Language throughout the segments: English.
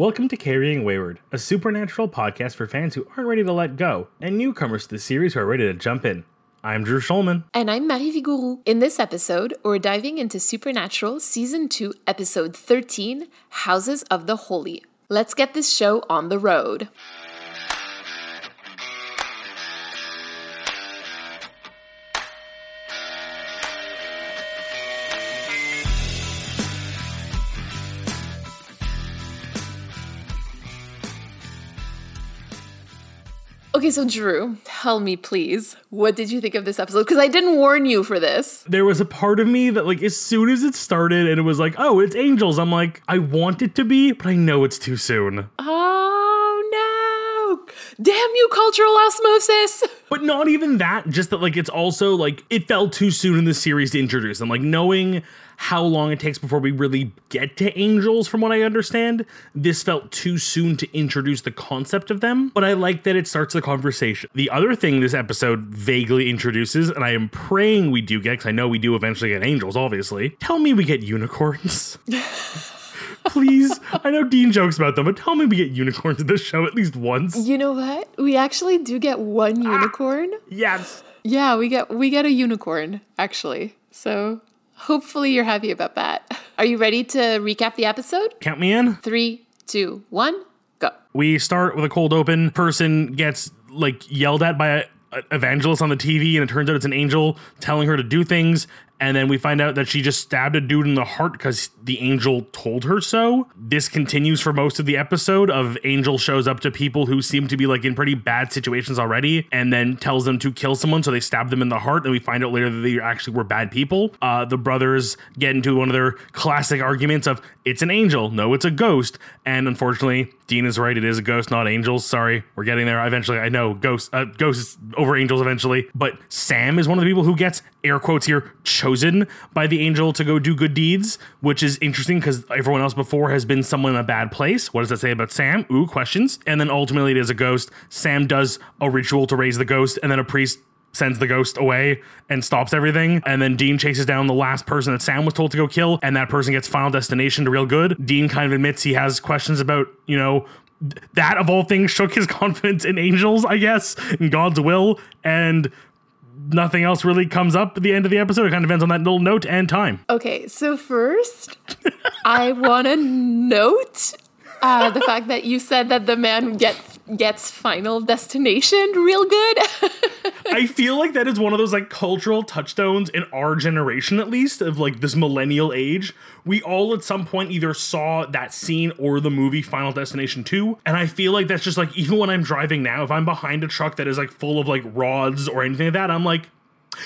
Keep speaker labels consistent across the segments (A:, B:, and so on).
A: Welcome to Carrying Wayward, a supernatural podcast for fans who aren't ready to let go and newcomers to the series who are ready to jump in. I'm Drew Schulman.
B: And I'm Marie Vigourou. In this episode, we're diving into Supernatural Season 2, Episode 13 Houses of the Holy. Let's get this show on the road. Okay, so Drew, tell me please, what did you think of this episode? Because I didn't warn you for this.
A: There was a part of me that, like, as soon as it started and it was like, oh, it's angels, I'm like, I want it to be, but I know it's too soon.
B: Oh no! Damn you, cultural osmosis!
A: But not even that, just that, like, it's also like, it fell too soon in the series to introduce them. Like, knowing how long it takes before we really get to angels, from what I understand. This felt too soon to introduce the concept of them, but I like that it starts the conversation. The other thing this episode vaguely introduces, and I am praying we do get, because I know we do eventually get angels, obviously. Tell me we get unicorns. Please, I know Dean jokes about them, but tell me we get unicorns in this show at least once.
B: You know what? We actually do get one ah! unicorn.
A: Yes.
B: Yeah, we get we get a unicorn actually. So hopefully you're happy about that. Are you ready to recap the episode?
A: Count me in.
B: Three, two, one, go.
A: We start with a cold open. Person gets like yelled at by a, evangelist on the TV, and it turns out it's an angel telling her to do things. And then we find out that she just stabbed a dude in the heart because the angel told her so. This continues for most of the episode of Angel shows up to people who seem to be like in pretty bad situations already and then tells them to kill someone. So they stab them in the heart. And we find out later that they actually were bad people. Uh, the brothers get into one of their classic arguments of it's an angel. No, it's a ghost. And unfortunately, Dean is right. It is a ghost, not angels. Sorry, we're getting there eventually. I know ghosts, uh, ghosts over angels eventually. But Sam is one of the people who gets air quotes here chosen by the angel to go do good deeds, which is interesting because everyone else before has been someone in a bad place. What does that say about Sam? Ooh, questions. And then ultimately, it is a ghost. Sam does a ritual to raise the ghost, and then a priest sends the ghost away and stops everything. And then Dean chases down the last person that Sam was told to go kill, and that person gets final destination to real good. Dean kind of admits he has questions about, you know, that of all things shook his confidence in angels, I guess, in God's will, and nothing else really comes up at the end of the episode. It kind of ends on that little note and time.
B: Okay, so first, I want to note uh, the fact that you said that the man gets gets final destination real good.
A: I feel like that is one of those like cultural touchstones in our generation, at least, of like this millennial age. We all at some point either saw that scene or the movie Final Destination 2. And I feel like that's just like, even when I'm driving now, if I'm behind a truck that is like full of like rods or anything like that, I'm like,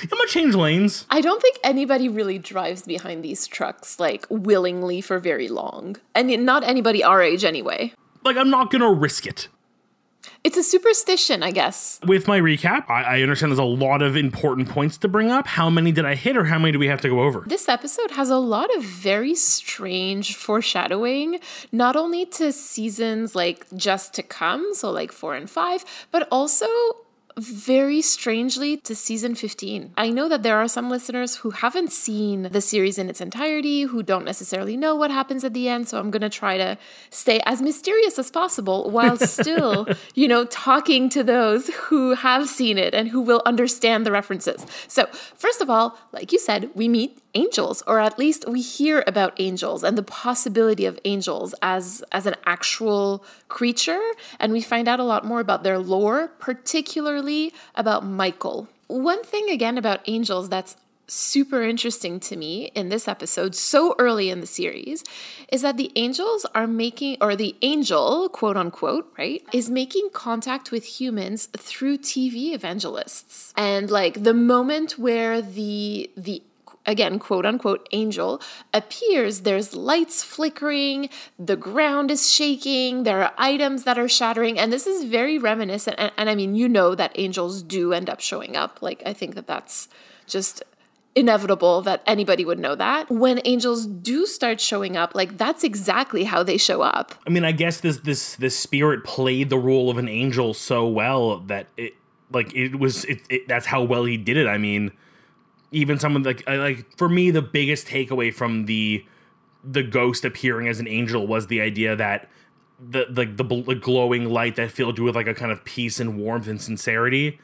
A: I'm gonna change lanes.
B: I don't think anybody really drives behind these trucks like willingly for very long. And not anybody our age anyway.
A: Like, I'm not gonna risk it.
B: It's a superstition, I guess.
A: With my recap, I, I, understand there's a lot of important points to bring up. How many did I hit, or how many do we have to go over?
B: This episode has a lot of very strange foreshadowing, not only to seasons like just to come, so like four and five, but also very strangely to season 15. I know that there are some listeners who haven't seen the series in its entirety, who don't necessarily know what happens at the end, so I'm going to try to stay as mysterious as possible while still, you know, talking to those who have seen it and who will understand the references. So, first of all, like you said, we meet angels or at least we hear about angels and the possibility of angels as as an actual creature. And we find out a lot more about their lore particularly about Michael. One thing again about angels that's super interesting to me in this episode so early in the series is that the angels are making or the angel quote unquote right is making contact with humans through TV evangelists. And like the moment where the the again, quote unquote, angel appears, there's lights flickering, the ground is shaking, there are items that are shattering. And this is very reminiscent. And, and, I mean, you know that angels do end up showing up. Like, I think that that's just inevitable that anybody would know that when angels do start showing up like that's exactly how they show up
A: i mean i guess this this this spirit played the role of an angel so well that it like it was it, it that's how well he did it i mean even someone like like for me the biggest takeaway from the the ghost appearing as an angel was the idea that the the the, the glowing light that filled you with like a kind of peace and warmth and sincerity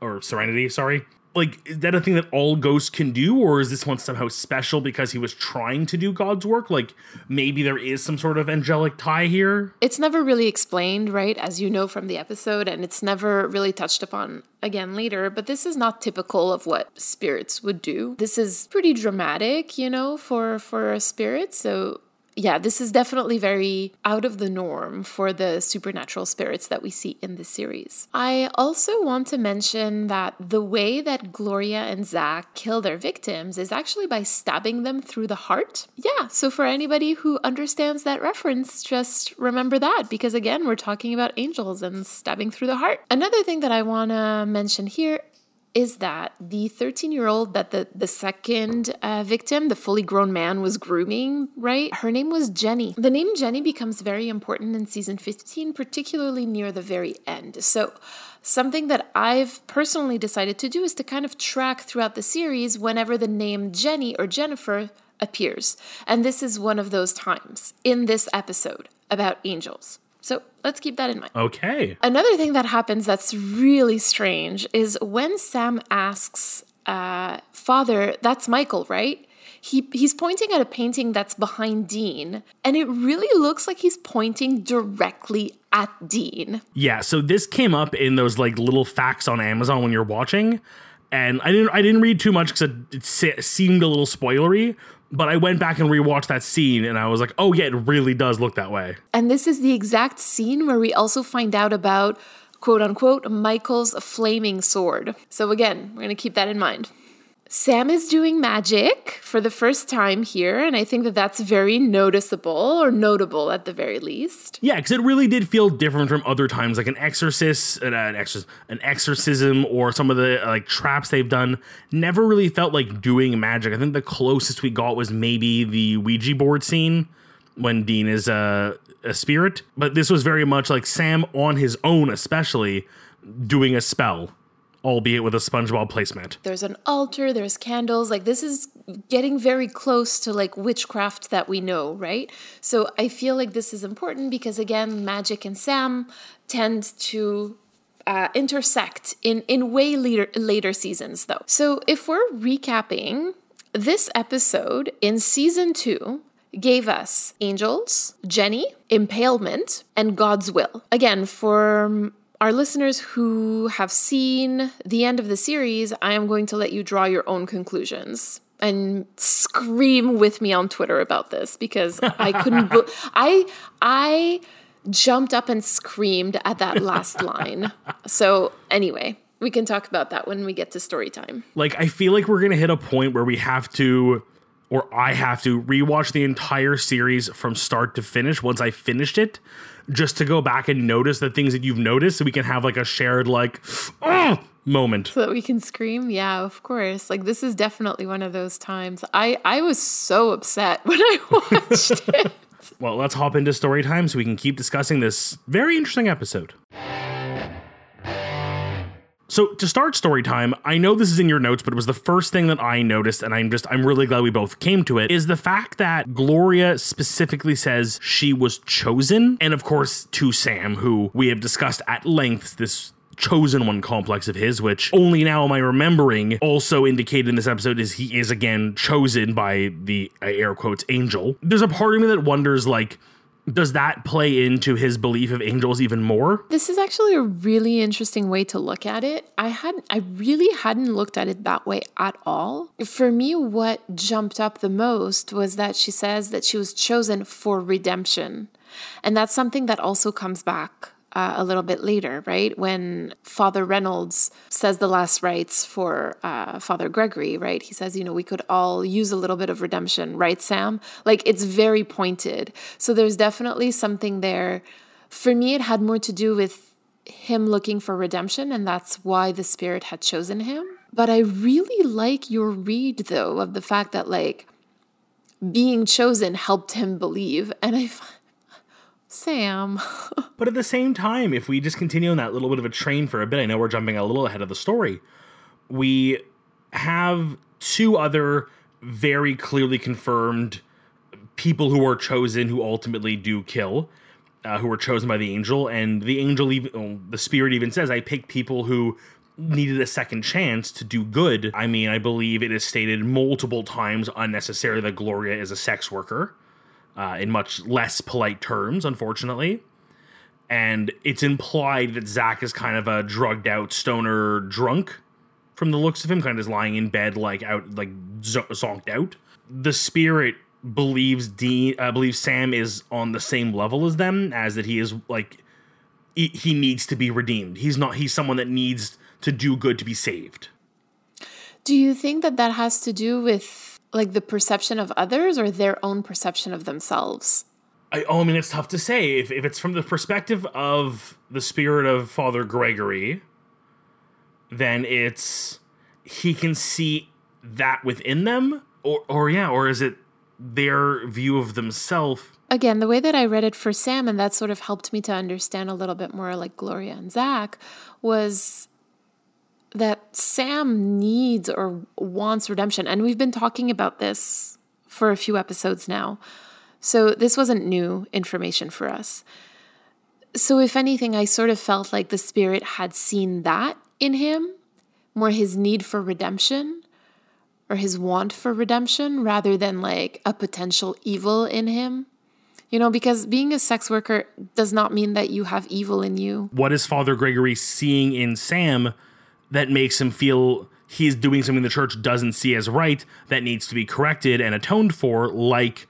A: or serenity. Sorry. Like, is that a thing that all ghosts can do, or is this one somehow special because he was trying to do God's work? Like, maybe there is some sort of angelic tie here.
B: It's never really explained, right? As you know from the episode, and it's never really touched upon again later, but this is not typical of what spirits would do. This is pretty dramatic, you know, for for a spirit. So yeah, this is definitely very out of the norm for the supernatural spirits that we see in this series. I also want to mention that the way that Gloria and Zach kill their victims is actually by stabbing them through the heart. Yeah, so for anybody who understands that reference, just remember that because again, we're talking about angels and stabbing through the heart. Another thing that I want to mention here is that the 13 year old that the, the second uh, victim, the fully grown man, was grooming, right? Her name was Jenny. The name Jenny becomes very important in season 15, particularly near the very end. So, something that I've personally decided to do is to kind of track throughout the series whenever the name Jenny or Jennifer appears. And this is one of those times in this episode about angels. So let's keep that in mind.
A: Okay.
B: Another thing that happens that's really strange is when Sam asks, uh, Father, that's Michael, right? He, he's pointing at a painting that's behind Dean, and it really looks like he's pointing directly at Dean.
A: Yeah, so this came up in those like little facts on Amazon when you're watching, and I didn't I didn't read too much because it, it seemed a little spoilery. But I went back and rewatched that scene, and I was like, "Oh yeah, it really does look that way."
B: And this is the exact scene where we also find out about quote unquote Michael's flaming sword. So again, we're going to keep that in mind. Sam is doing magic for the first time here, and I think that that's very noticeable or notable at the very least.
A: Yeah, because it really did feel different from other times, like an exorcist, an, uh, an, exorc- an exorcism, or some of the uh, like traps they've done. Never really felt like doing magic. I think the closest we got was maybe the Ouija board scene when Dean is a, a spirit, but this was very much like Sam on his own, especially doing a spell albeit with a SpongeBob placemat.
B: There's an altar, there's candles. Like this is getting very close to like witchcraft that we know, right? So I feel like this is important because again, Magic and Sam tend to uh, intersect in in way later later seasons though. So if we're recapping this episode in season 2 gave us angels, Jenny, impalement, and God's will. Again, for our listeners who have seen the end of the series, I am going to let you draw your own conclusions and scream with me on Twitter about this because I couldn't. Be- I I jumped up and screamed at that last line. So anyway, we can talk about that when we get to story time.
A: Like I feel like we're gonna hit a point where we have to. Or I have to rewatch the entire series from start to finish once I finished it, just to go back and notice the things that you've noticed so we can have like a shared like oh, moment.
B: So that we can scream? Yeah of course. Like this is definitely one of those times. I i was so upset when i watched it.
A: Well let's hop into story time so we can keep discussing this very interesting episode so to start story time, I know this is in your notes, but it was the first thing that I noticed, and I'm just I'm really glad we both came to it, is the fact that Gloria specifically says she was chosen. And of course, to Sam, who we have discussed at length this chosen one complex of his, which only now am I remembering also indicated in this episode is he is again chosen by the uh, air quotes angel. There's a part of me that wonders like does that play into his belief of angels even more?
B: This is actually a really interesting way to look at it. I had I really hadn't looked at it that way at all. For me what jumped up the most was that she says that she was chosen for redemption. And that's something that also comes back uh, a little bit later, right? When Father Reynolds says the last rites for uh, Father Gregory, right? He says, you know, we could all use a little bit of redemption, right, Sam? Like it's very pointed. So there's definitely something there. For me, it had more to do with him looking for redemption, and that's why the Spirit had chosen him. But I really like your read, though, of the fact that, like, being chosen helped him believe. And I Sam.
A: but at the same time, if we just continue on that little bit of a train for a bit, I know we're jumping a little ahead of the story. We have two other very clearly confirmed people who are chosen who ultimately do kill. uh, who were chosen by the angel, and the angel even oh, the spirit even says, "I picked people who." Needed a second chance to do good. I mean, I believe it is stated multiple times unnecessarily that Gloria is a sex worker, uh, in much less polite terms, unfortunately and it's implied that Zach is kind of a drugged out stoner drunk from the looks of him, kind of just lying in bed like out like zonked out. The spirit believes Dean uh, believes Sam is on the same level as them, as that he is like he, he needs to be redeemed. He's not. He's someone that needs to do good to be saved.
B: Do you think that that has to do with like the perception of others or their own perception of themselves?
A: I, oh, I mean, it's tough to say. If, if it's from the perspective of the spirit of Father Gregory, then it's he can see that within them, or or yeah, or is it their view of themselves?
B: Again, the way that I read it for Sam, and that sort of helped me to understand a little bit more like Gloria and Zach, was that Sam needs or wants redemption. And we've been talking about this for a few episodes now so this wasn't new information for us. So, if anything, I sort of felt like the Spirit had seen that in him, more his need for redemption or his want for redemption rather than like a potential evil in him. You know, because being a sex worker does not mean that you have evil in you.
A: What is Father Gregory seeing in Sam that makes him feel he's doing something the church doesn't see as right that needs to be corrected and atoned for, like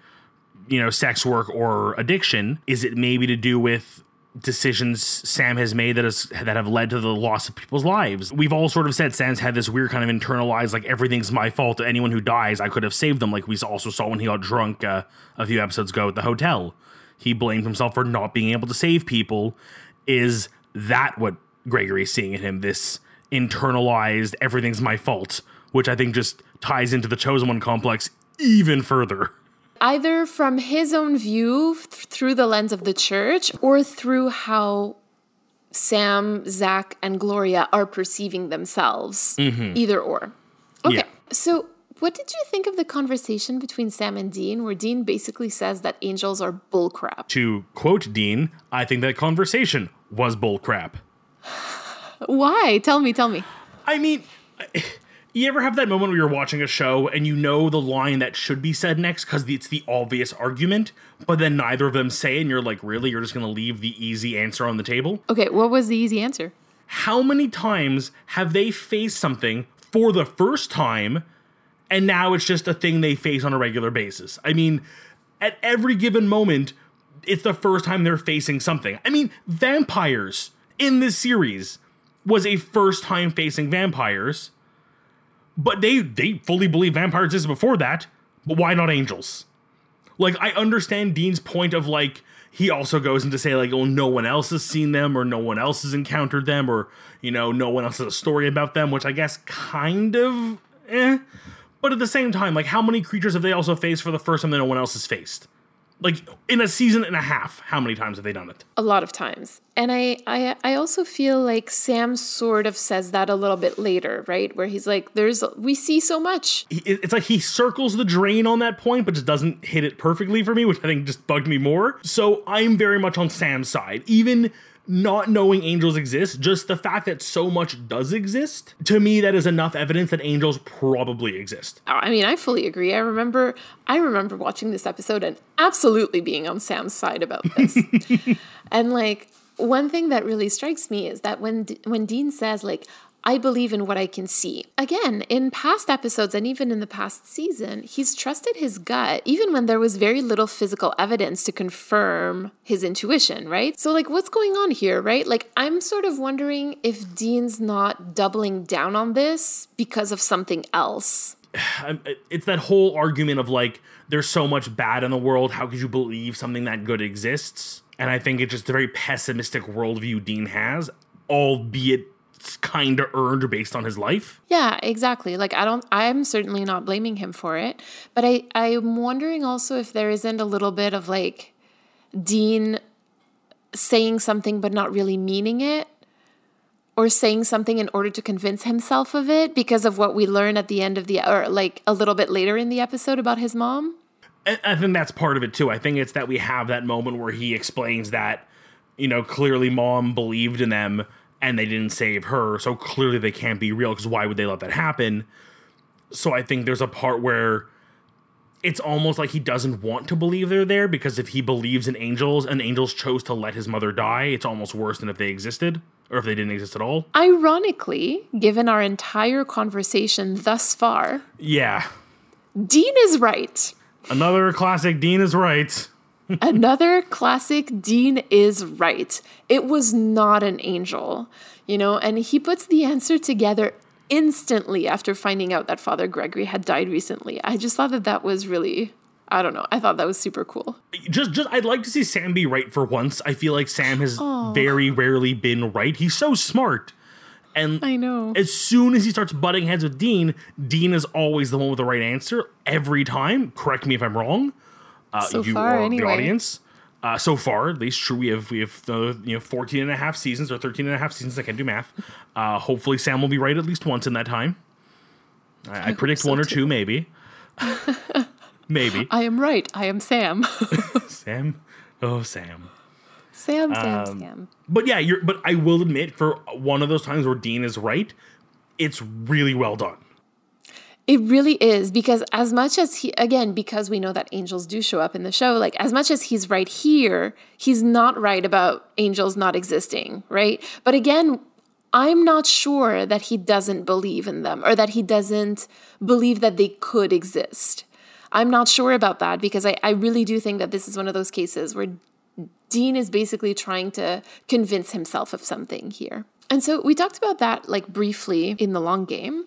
A: you know, sex work or addiction? Is it maybe to do with decisions Sam has made that has that have led to the loss of people's lives. We've all sort of said Sam's had this weird kind of internalized like everything's my fault. Anyone who dies, I could have saved them. Like we also saw when he got drunk uh, a few episodes ago at the hotel. He blamed himself for not being able to save people. Is that what Gregory's seeing in him? This internalized everything's my fault, which I think just ties into the chosen one complex even further
B: either from his own view th- through the lens of the church or through how Sam, Zach, and Gloria are perceiving themselves. Mm-hmm. Either or. Okay. Yeah. So, what did you think of the conversation between Sam and Dean, where Dean basically says that angels are bullcrap?
A: To quote Dean, I think that conversation was bullcrap.
B: Why? Tell me, tell me.
A: I mean, you ever have that moment where you're watching a show and you know the line that should be said next because it's the obvious argument, but then neither of them say, and you're like, really? You're just going to leave the easy answer on the table?
B: Okay, what was the easy answer?
A: How many times have they faced something for the first time and now it's just a thing they face on a regular basis? I mean, at every given moment, it's the first time they're facing something. I mean, vampires in this series was a first time facing vampires but they they fully believe vampires is before that. But why not angels? Like I understand Dean's point of like he also goes into say like oh no one else has seen them or no one else has encountered them or you know no one else has a story about them, which I guess kind of eh. But at the same time, like how many creatures have they also faced for the first time that no one else has faced? Like in a season and a half how many times have they done it?
B: A lot of times. And I, I i also feel like sam sort of says that a little bit later right? Where he's like there's we see so much.
A: It's like he circles the drain on that point but just doesn't hit it perfectly for me which i think just bugged me more. So i'm very much on sam's side. Even not knowing angels exist, just the fact that so much does exist, to me that is enough evidence that angels probably exist.
B: Oh, I mean, I fully agree. I remember I remember watching this episode and absolutely being on Sam's side about this. and like one thing that really strikes me is that when when Dean says like I believe in what I can see. Again, in past episodes and even in the past season, he's trusted his gut, even when there was very little physical evidence to confirm his intuition, right? So, like, what's going on here, right? Like, I'm sort of wondering if Dean's not doubling down on this because of something else.
A: It's that whole argument of like, there's so much bad in the world. How could you believe something that good exists? And I think it's just a very pessimistic worldview Dean has, albeit kind of earned based on his life.
B: Yeah, exactly. Like I don't I'm certainly not blaming him for it, but I I'm wondering also if there isn't a little bit of like Dean saying something but not really meaning it or saying something in order to convince himself of it because of what we learn at the end of the or like a little bit later in the episode about his mom.
A: I, I think that's part of it too. I think it's that we have that moment where he explains that, you know, clearly mom believed in them and they didn't save her, so clearly they can't be real because why would they let that happen? So I think there's a part where it's almost like he doesn't want to believe they're there because if he believes in angels and angels chose to let his mother die, it's almost worse than if they existed or if they didn't exist at all.
B: Ironically, given our entire conversation thus far,
A: Yeah.
B: Dean is right.
A: Another classic Dean is right.
B: Another classic Dean is right. It was not an angel, you know, and he puts the answer together instantly after finding out that Father Gregory had died recently. I just thought that that was really I don't know. I thought that was super cool.
A: Just just I'd like to see Sam be right for once. I feel like Sam has very rarely been right. He's so smart. And
B: I know.
A: as soon as he starts butting heads with Dean, Dean is always the one with the right answer every time. Correct me if I'm wrong. Uh,
B: So
A: you
B: far,
A: are
B: anyway.
A: the audience. Uh, so far, at least true, we have we have uh, you know 14 and a half seasons or 13 and a half seasons. I can't do math. Uh, hopefully, Sam will be right at least once in that time. I, I predict
B: so
A: one or
B: too.
A: two, maybe. maybe
B: I am right. I am Sam.
A: Sam. Oh, Sam.
B: Sam, Sam,
A: Um,
B: Sam.
A: But yeah, you're. But I will admit, for one of those times where Dean is right, it's really well done.
B: It really is because as much as he again because we know that angels do show up in the show like as much as he's right here he's not right about angels not existing right but again I'm not sure that he doesn't believe in them or that he doesn't believe that they could exist I'm not sure about that because I, I really do think that this is one of those cases where Dean is basically trying to convince himself of something here. And so we talked about that like briefly in the long game.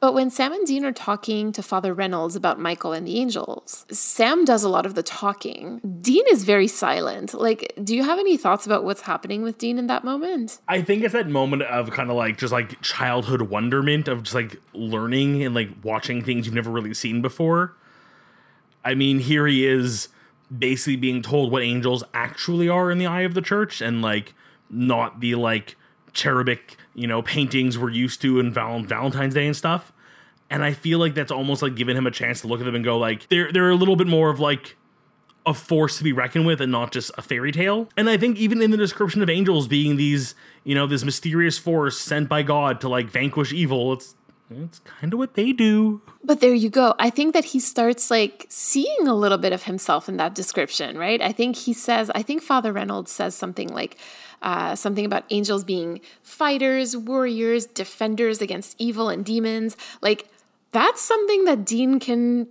B: But when Sam and Dean are talking to Father Reynolds about Michael and the angels, Sam does a lot of the talking. Dean is very silent. Like, do you have any thoughts about what's happening with Dean in that moment?
A: I think it's that moment of kind of like just like childhood wonderment of just like learning and like watching things you've never really seen before. I mean, here he is basically being told what angels actually are in the eye of the church and like not the like cherubic, you know, paintings we're used to in Val- Valentine's Day and stuff. And I feel like that's almost like giving him a chance to look at them and go like they're they're a little bit more of like a force to be reckoned with and not just a fairy tale. And I think even in the description of angels being these, you know, this mysterious force sent by God to like vanquish evil, it's it's kind of what they do.
B: But there you go. I think that he starts like seeing a little bit of himself in that description, right? I think he says, I think Father Reynolds says something like, uh, something about angels being fighters, warriors, defenders against evil and demons. Like, that's something that Dean can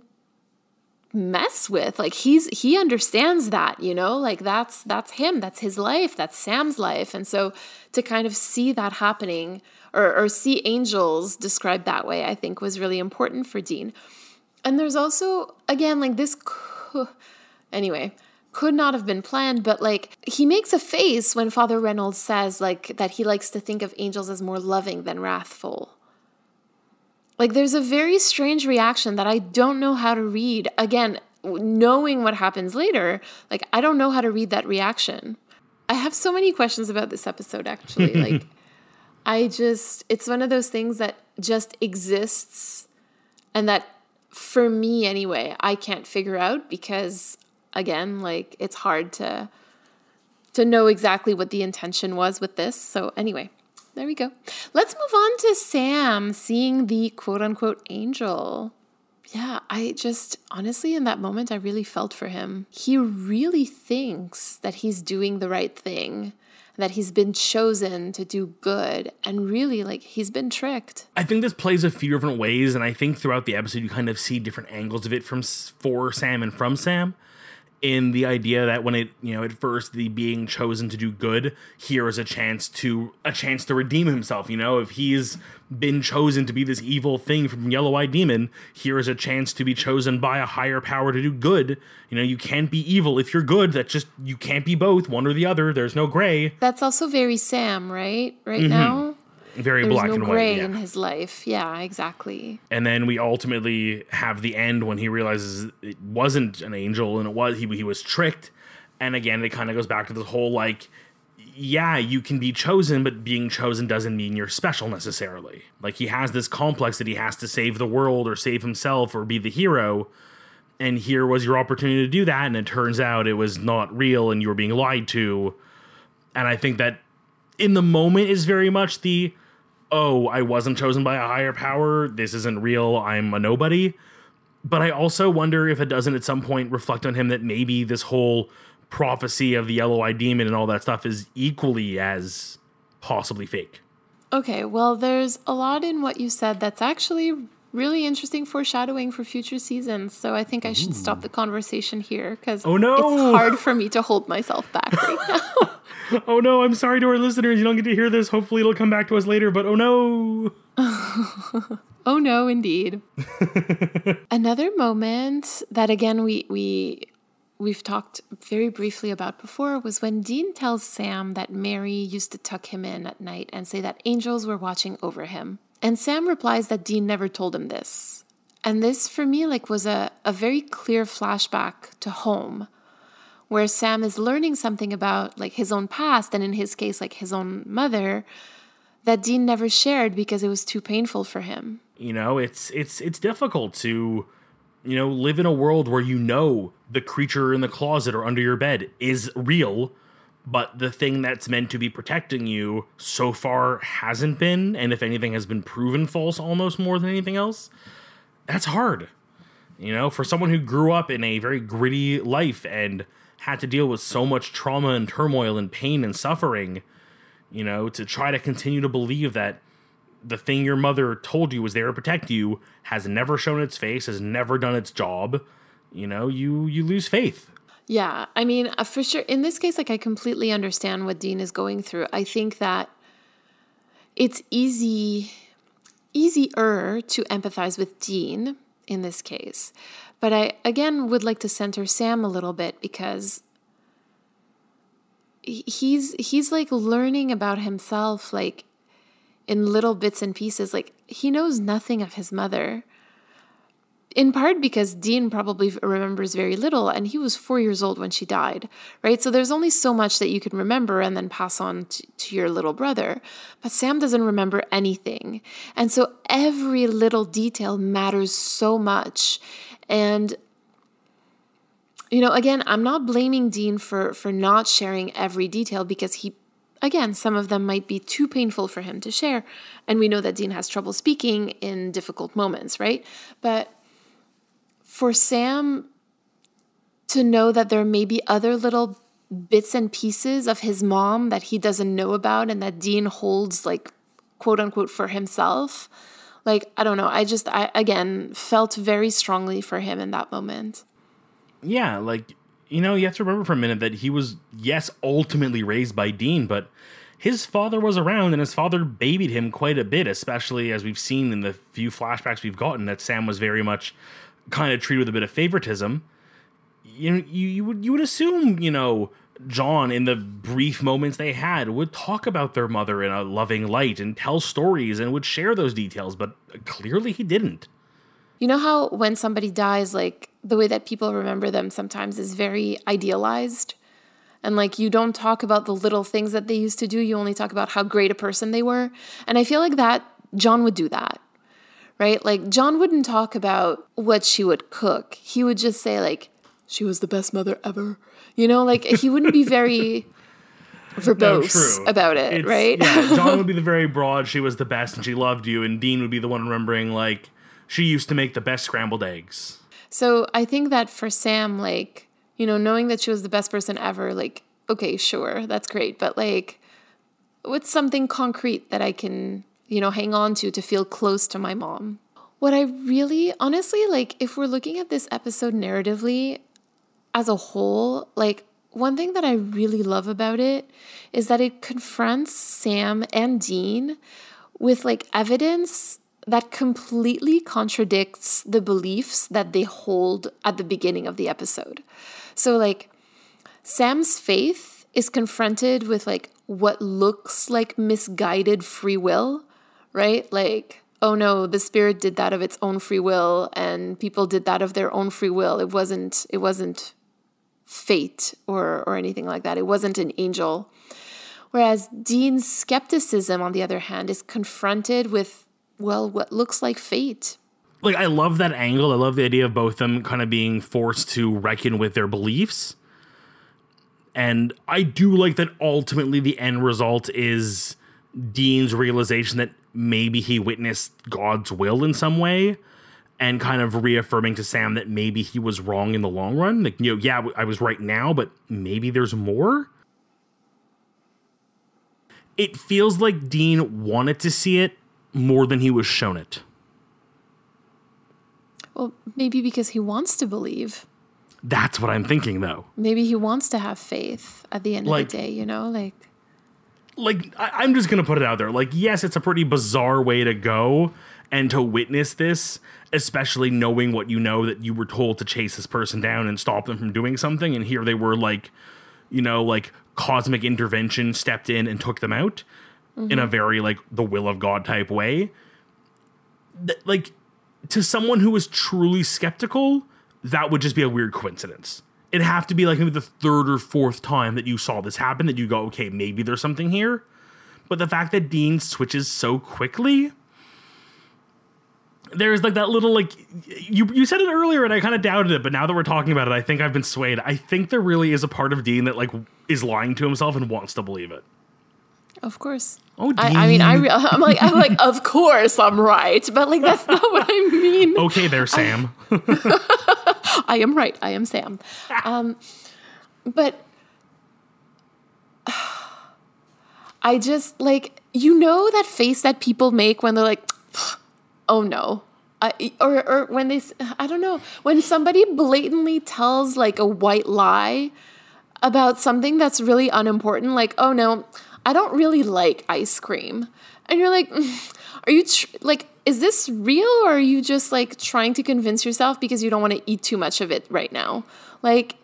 B: mess with. Like he's he understands that you know? Like that's that's him. That's his life. That's sam's life. And so to kind of see that happening or, or see angels described that way i think was really important for dean. And there's also again like this anyway could not have been planned but like he makes a face when father reynolds says like that he likes to think of angels as more loving than wrathful like there's a very strange reaction that I don't know how to read. Again, knowing what happens later, like I don't know how to read that reaction. I have so many questions about this episode actually. like I just it's one of those things that just exists and that for me anyway, I can't figure out because again, like it's hard to to know exactly what the intention was with this. So anyway, there we go. Let's move on to Sam seeing the quote unquote angel. Yeah, I just honestly, in that moment, I really felt for him. He really thinks that he's doing the right thing, that he's been chosen to do good, and really, like, he's been tricked.
A: I think this plays a few different ways, and I think throughout the episode you kind of see different angles of it from for Sam and from Sam. In the idea that when it, you know, at first the being chosen to do good, here is a chance to a chance to redeem himself. You know, if he's been chosen to be this evil thing from Yellow Eyed Demon, here is a chance to be chosen by a higher power to do good. You know, you can't be evil if you're good. That just you can't be both, one or the other. There's no gray.
B: That's also very Sam, right? Right mm-hmm. now?
A: Very
B: There's
A: black
B: no
A: and white.
B: gray
A: yeah.
B: in his life. Yeah, exactly.
A: and then we ultimately have the end when he realizes it wasn't an angel and it was he, he was tricked and again it kind of goes back to this whole like yeah you can be chosen but being chosen doesn't mean you're special necessarily like he has this complex that he has to save the world or save himself or be the hero and here was your opportunity to do that and it turns out it was not real and you were being lied to and i think that in the moment is very much the oh i wasn't chosen by a higher power. This isn't real. I'm a nobody. But i also wonder if it doesn't at some point reflect on him that maybe this whole prophecy of the yellow-eyed demon and all that stuff is equally as possibly fake.
B: Okay, well, there's a lot in what you said that's actually really interesting foreshadowing for future seasons. So I think I should stop the conversation here because
A: Oh, no.
B: it's hard for me to hold myself back right now.
A: oh no i'm sorry to our listeners you don't get to hear this hopefully it'll come back to us later but oh no
B: oh no, indeed. Another moment that again we we we've talked very briefly about before was when Dean tells Sam that Mary used to tuck him in at night and say that angels were watching over him. And Sam replies that Dean never told him this. And this for me like was a, a very clear flashback to home where Sam is learning something about like his own past and in his case like his own mother that Dean never shared because it was too painful for him.
A: you know it's it's it's difficult to you know live in a world where you know the creature in the closet or under your bed is real but the thing that's meant to be protecting you so far hasn't been and if anything has been proven false almost more than anything else that's hard you know for someone who grew up in a very gritty life and had to deal with so much trauma and turmoil and pain and suffering you know to try to continue to believe that the thing your mother told you was there to protect you has never shown its face, has never done its job, you know, you you lose faith.
B: Yeah, I mean, uh, for sure. In this case, like, I completely understand what Dean is going through. I think that it's easy, easier to empathize with Dean in this case. But I, again, would like to center Sam a little bit because he's he's like learning about himself like in little bits and pieces like he knows nothing of his mother in part because Dean probably remembers very little and he was four years old when she died, right? So there's only so much that you can remember and then pass on to, to your little brother. But Sam doesn't remember anything. And so every little detail matters so much. And you know, again, I'm not blaming Dean for for not sharing every detail because he again, some of them might be too painful for him to share. And we know that Dean has trouble speaking in difficult moments, right? But for Sam to know that there may be other little bits and pieces of his mom that he doesn't know about and that Dean holds like quote unquote for himself. Like, I don't know. I just, I again felt very strongly for him in that moment.
A: Yeah, like you know, you have to remember for a minute that he was yes, ultimately raised by Dean, but his father was around and his father babied him quite a bit, especially as we've seen in the few flashbacks we've gotten that Sam was very much kind of treated with a bit of favoritism. You know, you, you would you would assume, you know, John in the brief moments they had would talk about their mother in a loving light and tell stories and would share those details, but clearly he didn't.
B: You know how when somebody dies, like the way that people remember them sometimes is very idealized? And like you don't talk about the little things that they used to do, you only talk about how great a person they were. And I feel like that John would do that, right? Like John wouldn't talk about what she would cook. He would just say, like, she was the best mother ever. You know, like he wouldn't be very verbose
A: true.
B: about it,
A: It's-
B: right?
A: yeah, John would be the very broad, she was the best and she loved you, and Dean would be the one remembering, like, she used to make the best scrambled eggs.
B: So I think that for Sam, like, you know, knowing that she was the best person ever, like, okay, sure, that's great. But like, what's something concrete that I can, you know, hang on to to feel close to my mom? What I really, honestly, like, if we're looking at this episode narratively as a whole, like, one thing that I really love about it is that it confronts Sam and Dean with like evidence that completely contradicts the beliefs that they hold at the beginning of the episode. So, like, Sam's faith is confronted with like what looks like misguided free will, right? Like, oh no, the spirit did that of its own free will and people did that of their own free will. It wasn't it wasn't fate or or anything like that. It wasn't an angel. Whereas Dean's skepticism on the other hand is confronted with well what looks like fate.
A: like I love that angle. I love the idea of both them kind of being forced to reckon with their beliefs. And I do like that ultimately the end result is Dean's realization that maybe he witnessed God's will in some way and kind of reaffirming to Sam that maybe he was wrong in the long run. Like, you know, yeah, I was right now, but maybe there's more. It feels like Dean wanted to see it more than he was shown it.
B: Well, maybe because he wants to believe.
A: That's what I'm thinking, though.
B: Maybe he wants to have faith at the end
A: Like-
B: of the day, you know? Like,
A: like I, I'm just gonna put it out there. Like, yes, it's a pretty bizarre way to go and to witness this, especially knowing what you know that you were told to chase this person down and stop them from doing something, and here they were like, you know, like cosmic intervention stepped in and took them out in a mm-hmm. very like the will of God type way. Th- like to someone who is truly skeptical, that would just be a weird coincidence. It'd have to be like maybe the third or fourth time that you saw this happen that you go, okay, maybe there's something here. But the fact that Dean switches so quickly, there's like that little like you you said it earlier and I kind of doubted it, but now that we're talking about it, I think I've been swayed. I think there really is a part of Dean that like is lying to himself and wants to believe it.
B: of course.
A: Oh,
B: I, I mean, I re- I'm like, I'm like, of course I'm right, but like that's not what I mean.
A: Okay, there, Sam.
B: I am right. I am Sam. Um, but I just like you know that face that people make when they're like, "Oh no," I, or or when they I don't know when somebody blatantly tells like a white lie about something that's really unimportant, like, "Oh no, I don't really like ice cream," and you're like, "Mm, "Are you tr- like?" Is this real or are you just like trying to convince yourself because you don't want to eat too much of it right now? Like,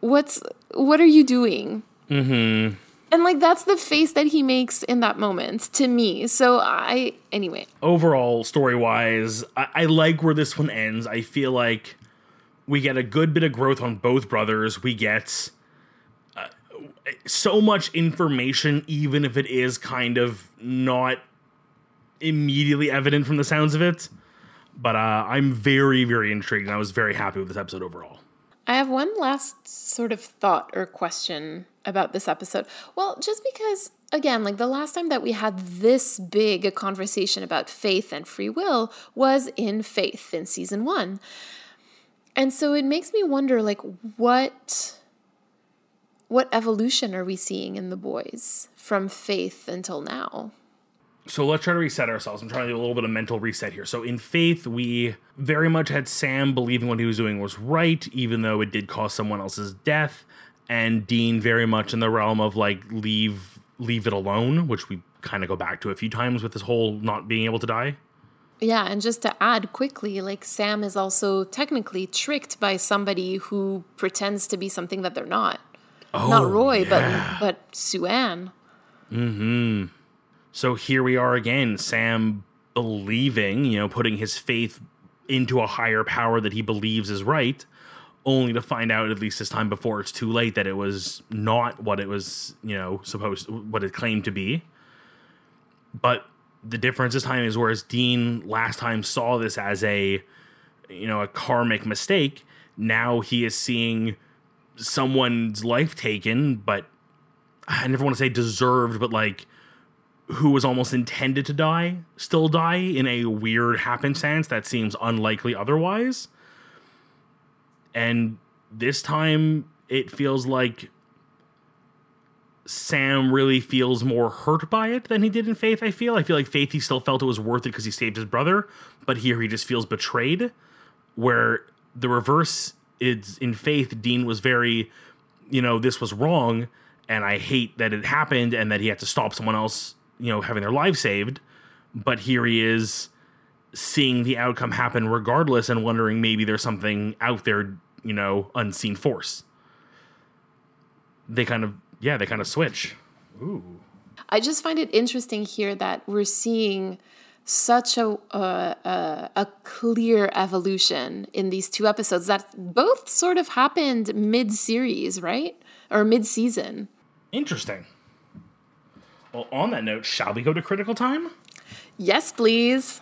B: what's what are you doing? Mm-hmm. And like that's the face that he makes in that moment to me. So I anyway.
A: overall story wise I, I like where this one ends i feel like we get a good bit of growth on both brothers we get uh, so much information even if it is kind of not immediately evident from the sounds of it but uh, i'm very very intrigued and i was very happy with this episode overall
B: I have one last sort of thought or question about this episode. Well, just because, again, like the last time that we had this big a conversation about faith and free will was in Faith in season one. And so it makes me wonder, like, what. What evolution are we seeing in the boys from faith until now?
A: So let's try to reset ourselves. I'm trying to do a little bit of mental reset here. So in Faith, we very much had Sam believing what he was doing was right, even though it did cause someone else's death, and Dean very much in the realm of like leave leave it alone, which we kind of go back to a few times with this whole not being able to die.
B: Yeah, and just to add quickly, like Sam is also technically tricked by somebody who pretends to be something that they're not. not oh, Roy,
A: yeah.
B: but but Sue Ann. Mm-hmm.
A: So here we are again, Sam believing, you know, putting his faith into a higher power that he believes is right, only to find out, at least this time before it's too late, that it was not what it was, you know, supposed, what it claimed to be. But the difference this time is whereas Dean last time saw this as a, you know, a karmic mistake, now he is seeing someone's life taken, but I never want to say deserved, but like who was almost intended to die still die in a weird happenstance that seems unlikely otherwise. And this time it feels like Sam really feels more hurt by it than he did in Faith, I feel. I feel like Faith he still felt it was worth it because he saved his brother, but here he just feels betrayed. Where the reverse is in Faith, Dean was very, you know, this was wrong and I hate that it happened and that he had to stop someone else, you know, having their life saved. But here he is seeing the outcome happen regardless and wondering maybe there's something out there, you know, unseen force. They kind of, yeah, they kind of switch. Ooh.
B: I just find it interesting here that we're seeing such a uh, uh, a clear evolution in these two episodes that both sort of happened mid series, right? Or mid season.
A: Interesting. Well, on that note, shall we go to critical time?
B: Yes, please.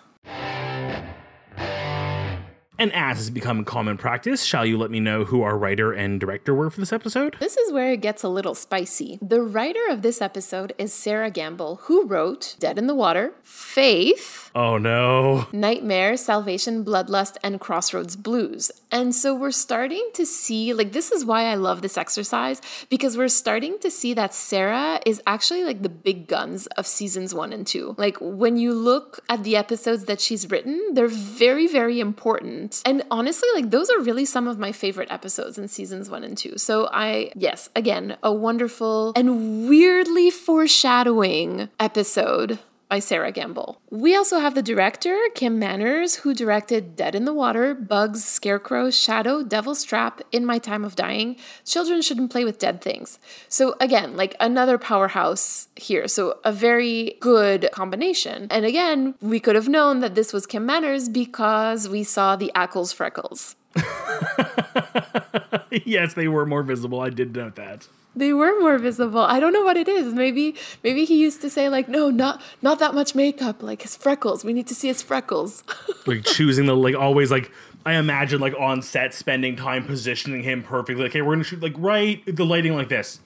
A: And as has become common practice, shall you let me know who our writer and director were for this episode?
B: This is where it gets a little spicy. The writer of this episode is Sera Gamble, who wrote Dead in the Water, Faith,
A: Oh no.
B: Nightmare, Salvation, Bloodlust, and Crossroads Blues. And so we're starting to see, like, this is why I love this exercise, because we're starting to see that Sarah is actually like the big guns of seasons one and two. Like, when you look at the episodes that she's written, they're very, very important. And honestly, like, those are really some of my favorite episodes in seasons one and two. So I, yes, again, a wonderful and weirdly foreshadowing episode by Sera Gamble. We also have the director, Kim Manners, who directed Dead in the Water, Bugs, Scarecrow, Shadow, Devil's Trap, In My Time of Dying, Children Shouldn't Play with Dead Things. So, again, like another powerhouse here. So, a very good combination. And again, we could have known that this was Kim Manners because we saw the Ackles freckles.
A: yes, they were more visible. I did note that.
B: They were more visible. I don't know what it is. Maybe maybe he used to say like, no, not not that much makeup, like his freckles. We need to see his freckles.
A: like choosing the like always like I imagine like on set spending time positioning him perfectly. Like, hey, we're gonna shoot like right the lighting like this,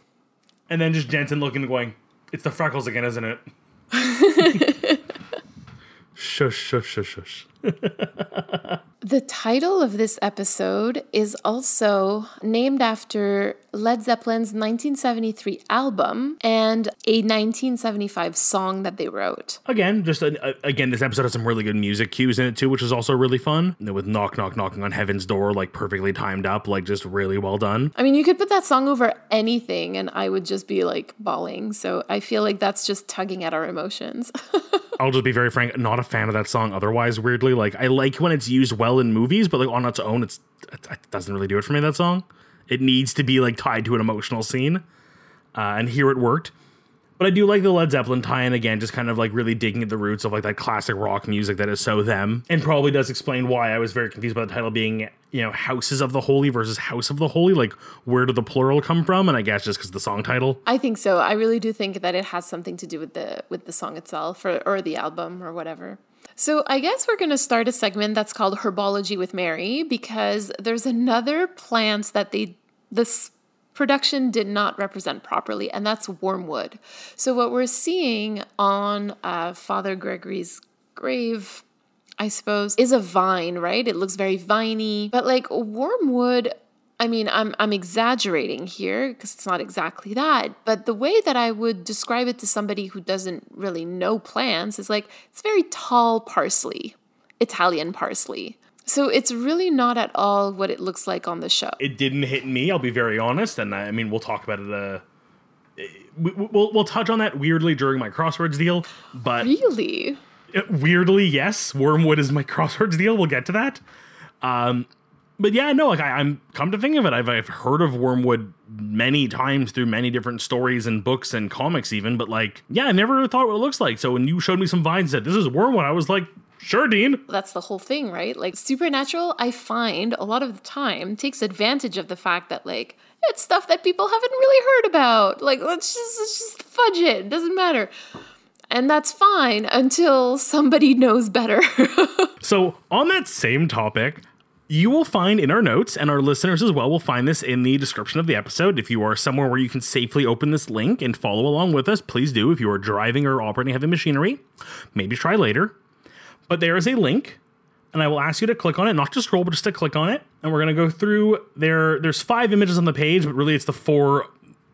A: and then just Jensen looking and going, "It's the freckles again, isn't it?" shush, shush, shush, shush.
B: The title of this episode is also named after Led Zeppelin's 1973 album and a 1975 song that they wrote.
A: Again, just again, this episode has some really good music cues in it too, which is also really fun. With knock, knock, knocking on heaven's door, like perfectly timed up, like just really well done.
B: I mean, you could put that song over anything, and I would just be like bawling. So I feel like that's just tugging at our emotions.
A: I'll just be very frank, not a fan of that song. Otherwise, weirdly, like I like when it's used well in movies, but like on its own, it's it doesn't really do it for me. That song, it needs to be like tied to an emotional scene, uh, and here it worked. But I do like the Led Zeppelin tie-in again, just kind of like really digging at the roots of like that classic rock music that is so them, and probably does explain why I was very confused about the title being you know Houses of the Holy versus House of the Holy. Like where did the plural come from? And I guess just because the song title.
B: I think so. I really do think that it has something to do with the with the song itself or or the album or whatever. So, I guess we're going to start a segment that's called Herbology with Mary because there's another plant that they this production did not represent properly, and that's wormwood. So, what we're seeing on uh, Father Gregory's grave, I suppose, is a vine, right? It looks very viney, but like wormwood I mean, I'm I'm exaggerating here because it's not exactly that, but the way that I would describe it to somebody who doesn't really know plants is like it's very tall parsley, Italian parsley. So it's really not at all what it looks like on the show.
A: It didn't hit me. I'll be very honest, and I mean we'll talk about it. Uh, we, we'll we'll touch on that weirdly during my crossroads deal, but
B: really,
A: weirdly, yes, wormwood is my crossroads deal. We'll get to that. Um, but yeah, no, like I, am come to think of it, I've I've heard of wormwood many times through many different stories and books and comics, even. But like, yeah, I never thought what it looks like. So when you showed me some vines that this is wormwood, I was like, sure, Dean.
B: That's the whole thing, right? Like supernatural, I find a lot of the time takes advantage of the fact that like it's stuff that people haven't really heard about. Like let's just let's just fudge it. It doesn't matter. And that's fine until somebody knows better.
A: so, on that same topic, you will find in our notes, and our listeners as well will find this in the description of the episode. If you are somewhere where you can safely open this link and follow along with us, please do. If you are driving or operating heavy machinery, maybe try later. But there is a link, and I will ask you to click on it, not to scroll, but just to click on it. And we're going to go through there. There's five images on the page, but really it's the four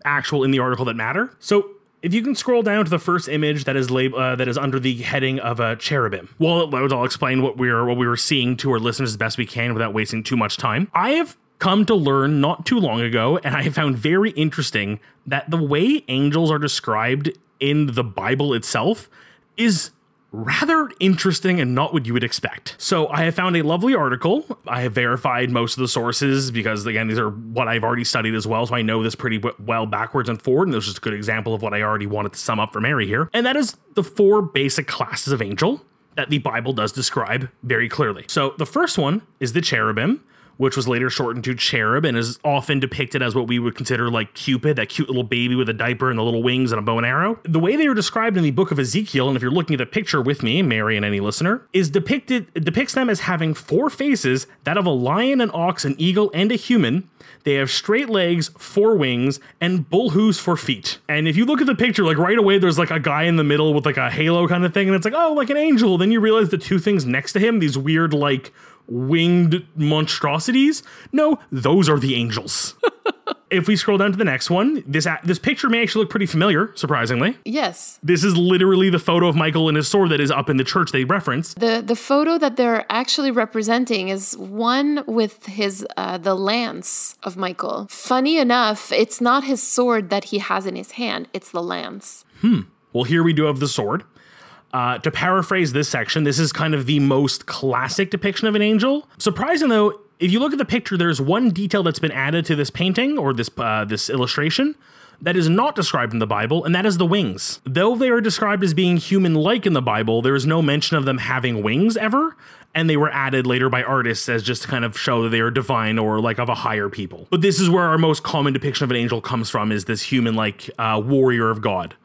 A: actual in the article that matter. So if you can scroll down to the first image that is lab- uh, that is under the heading of a cherubim. While it loads, I'll explain what we're what we were seeing to our listeners as best we can without wasting too much time. I have come to learn not too long ago, and I have found very interesting that the way angels are described in the Bible itself is rather interesting and not what you would expect. So I have found a lovely article. I have verified most of the sources because again, these are what I've already studied as well. So I know this pretty well backwards and forward. And this is a good example of what I already wanted to sum up for Mary here. And that is the four basic classes of angel that the Bible does describe very clearly. So the first one is the cherubim, which was later shortened to cherub and is often depicted as what we would consider like Cupid, that cute little baby with a diaper and the little wings and a bow and arrow. The way they are described in the book of Ezekiel, and if you're looking at the picture with me, Mary and any listener, is depicted depicts them as having four faces, that of a lion, an ox, an eagle, and a human. They have straight legs, four wings, and bull hooves for feet. And if you look at the picture, like right away, there's like a guy in the middle with like a halo kind of thing, and it's like, oh, like an angel. Then you realize the two things next to him, these weird, like, winged monstrosities. No, those are the angels. if we scroll down to the next one, this this picture may actually look pretty familiar, surprisingly.
B: Yes.
A: This is literally the photo of Michael and his sword that is up in the church they reference.
B: The the photo that they're actually representing is one with his uh, the lance of Michael. Funny enough, it's not his sword that he has in his hand; it's the lance.
A: Hmm. Well, here we do have the sword. Uh, to paraphrase this section, this is kind of the most classic depiction of an angel. Surprising though, if you look at the picture, there's one detail that's been added to this painting or this uh, this illustration that is not described in the Bible, and that is the wings. Though they are described as being human-like in the Bible, there is no mention of them having wings ever. And they were added later by artists as just to kind of show that they are divine or like of a higher people. But this is where our most common depiction of an angel comes from: is this human-like uh, warrior of God.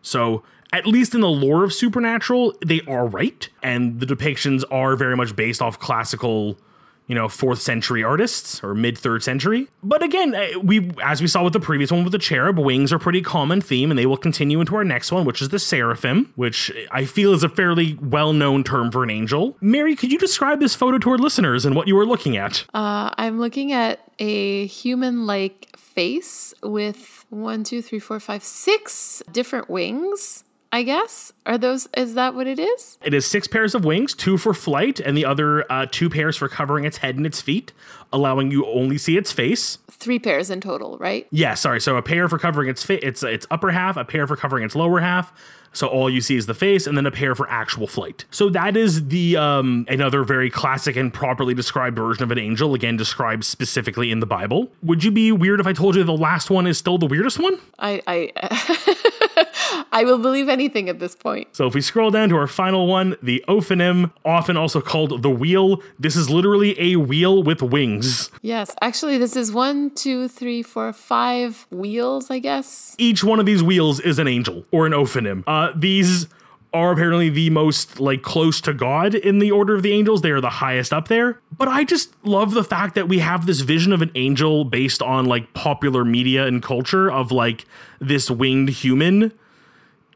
A: So at least in the lore of supernatural, they are right, and the depictions are very much based off classical you know, fourth century artists or mid third century. But again, eh, we as we saw with the previous one with the cherub, wings are pretty common theme, and they will continue into our next one, which is the seraphim, which I feel is a fairly well known term for an angel. Mary, could you describe this photo to our listeners and what you are looking at?
B: Uh, I'm looking at a human like face with one, two, three, four, five, six different wings I guess. Are those, is that what it is?
A: It is six pairs of wings, two for flight, and the other uh, two pairs for covering its head and its feet, allowing you only see its face.
B: Three pairs in total, right?
A: Yeah, sorry. So a pair for covering its fa- its its upper half, a pair for covering its lower half, so all you see is the face, and then a pair for actual flight. So that is the um, another very classic and properly described version of an angel. Again, described specifically in the Bible. Would you be weird if I told you the last one is still the weirdest one?
B: I I I will believe anything at this point.
A: So if we scroll down to our final one, the Ophanim, often also called the wheel. This is literally a wheel with wings.
B: Yes, actually, this is one, two, three, four, five wheels. I guess
A: each one of these wheels is an angel or an Ophanim. Uh, uh, these are apparently the most like close to God in the order of the angels. They are the highest up there. But I just love the fact that we have this vision of an angel based on like popular media and culture of like this winged human.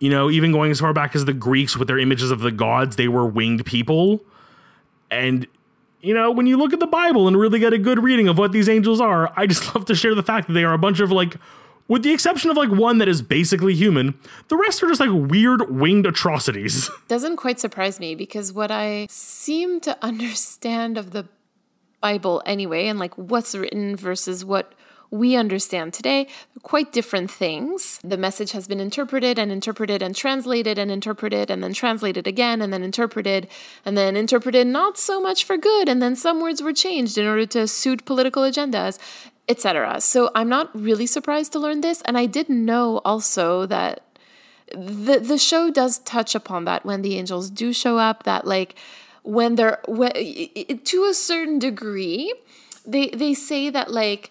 A: You know, even going as far back as the Greeks with their images of the gods, they were winged people. And you know, when you look at the Bible and really get a good reading of what these angels are, I just love to share the fact that they are a bunch of like with the exception of like one that is basically human, the rest are just like weird winged atrocities.
B: Doesn't quite surprise me because what I seem to understand of the Bible anyway, and like what's written versus what we understand today quite different things. The message has been interpreted and interpreted and translated and interpreted and then translated again and then interpreted and then interpreted not so much for good and then some words were changed in order to suit political agendas etc. So I'm not really surprised to learn this. And I did know also that the the show does touch upon that when the angels do show up, that like when they're when, to a certain degree, they they say that like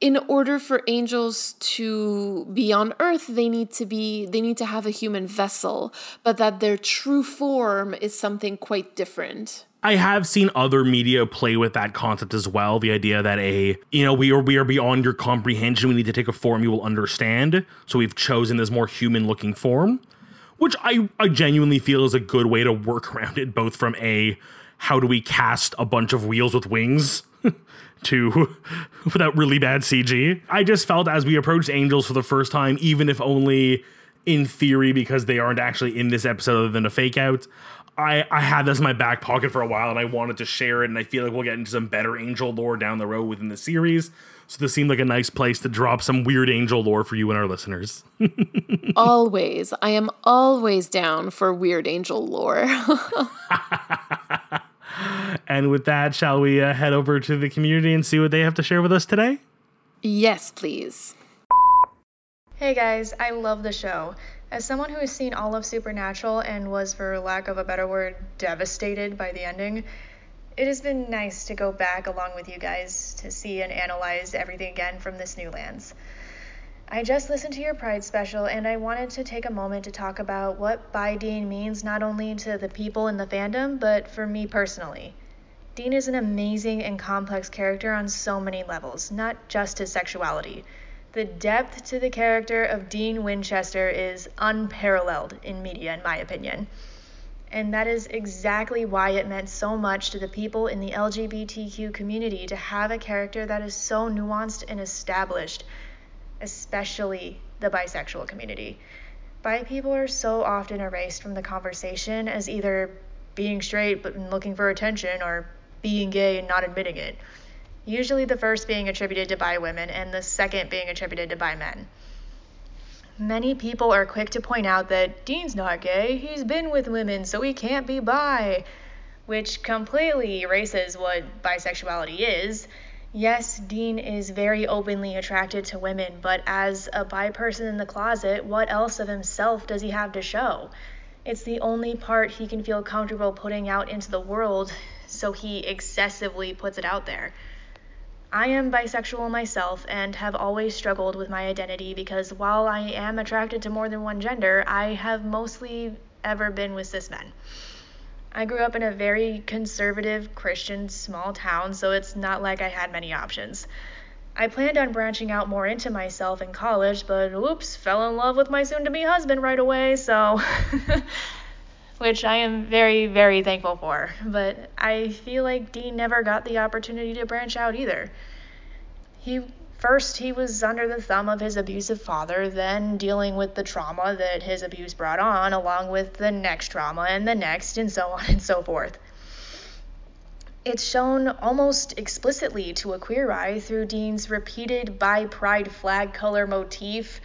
B: in order for angels to be on earth they need to be they need to have a human vessel but that their true form is something quite different
A: I have seen other media play with that concept as well. The idea that a, you know, we are we are beyond your comprehension. We need to take a form you will understand. So we've chosen this more human looking form, which I, I genuinely feel is a good way to work around it, both from a how do we cast a bunch of wheels with wings to without really bad CG. I just felt as we approached Angels for the first time, even if only in theory because they aren't actually in this episode other than a fake out. I, I had this in my back pocket for a while and I wanted to share it, and I feel like we'll get into some better angel lore down the road within the series. So this seemed like a nice place to drop some weird angel lore for you and our listeners.
B: always. I am always down for weird angel lore.
A: and with that, shall we uh, head over to the community and see what they have to share with us today?
B: Yes, please.
C: Hey guys, I love the show. As someone who has seen all of Supernatural and was, for lack of a better word, devastated by the ending, It has been nice to go back along with you guys to see and analyze everything again from this new lens. I just listened to your Pride special and I wanted to take a moment to talk about what Bi Dean means not only to the people in the fandom, but for me personally. Dean is an amazing and complex character on so many levels, not just his sexuality. The depth to the character of Dean Winchester is unparalleled in media, in my opinion. And that is exactly why it meant so much to the people in the LGBTQ community to have a character that is so nuanced and established especially the bisexual community. Bi people are so often erased from the conversation as either being straight but looking for attention or being gay and not admitting it. Usually the first being attributed to bi women and the second being attributed to bi men. Many people are quick to point out that Dean's not gay, he's been with women, so he can't be bi, which completely erases what bisexuality is Yes, Dean is very openly attracted to women, but as a bi person in the closet, what else of himself does he have to show? It's the only part he can feel comfortable putting out into the world, so he excessively puts it out there. I am bisexual myself and have always struggled with my identity because while I am attracted to more than one gender, I have mostly ever been with cis men. I grew up in a very conservative Christian small town, so it's not like I had many options. I planned on branching out more into myself in college, but oops, fell in love with my soon to be husband right away, so. Which I am very, very thankful for. But I feel like Dean never got the opportunity to branch out either. He First, he was under the thumb of his abusive father, then dealing with the trauma that his abuse brought on, along with the next trauma and the next, and so on and so forth. It's shown almost explicitly to a queer eye through Dean's repeated bi pride flag color motif,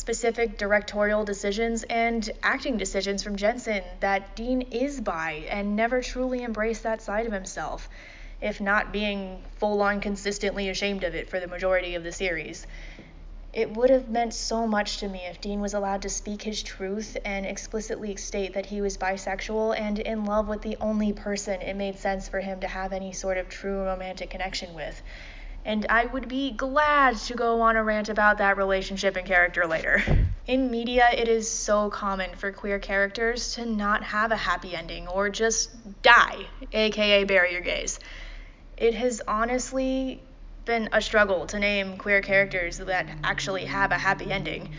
C: specific directorial decisions, and acting decisions from Jensen that Dean is bi and never truly embraced that side of himself if not being full on consistently ashamed of it for the majority of the series. It would have meant so much to me if Dean was allowed to speak his truth and explicitly state that he was bisexual and in love with the only person it made sense for him to have any sort of true romantic connection with. And I would be glad to go on a rant about that relationship and character later. In media, it is so common for queer characters to not have a happy ending or just die, aka bury your it has honestly been a struggle to name queer characters that actually have a happy ending.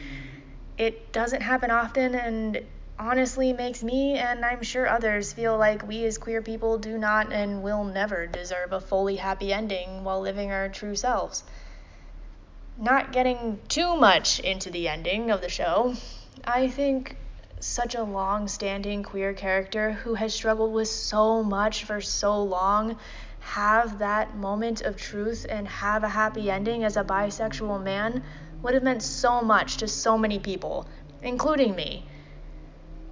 C: It doesn't happen often and honestly makes me and I'm sure others feel like we as queer people do not and will never deserve a fully happy ending while living our true selves. Not getting too much into the ending of the show, I think such a long standing queer character who has struggled with so much for so long have that moment of truth and have a happy ending as a bisexual man would have meant so much to so many people, including me.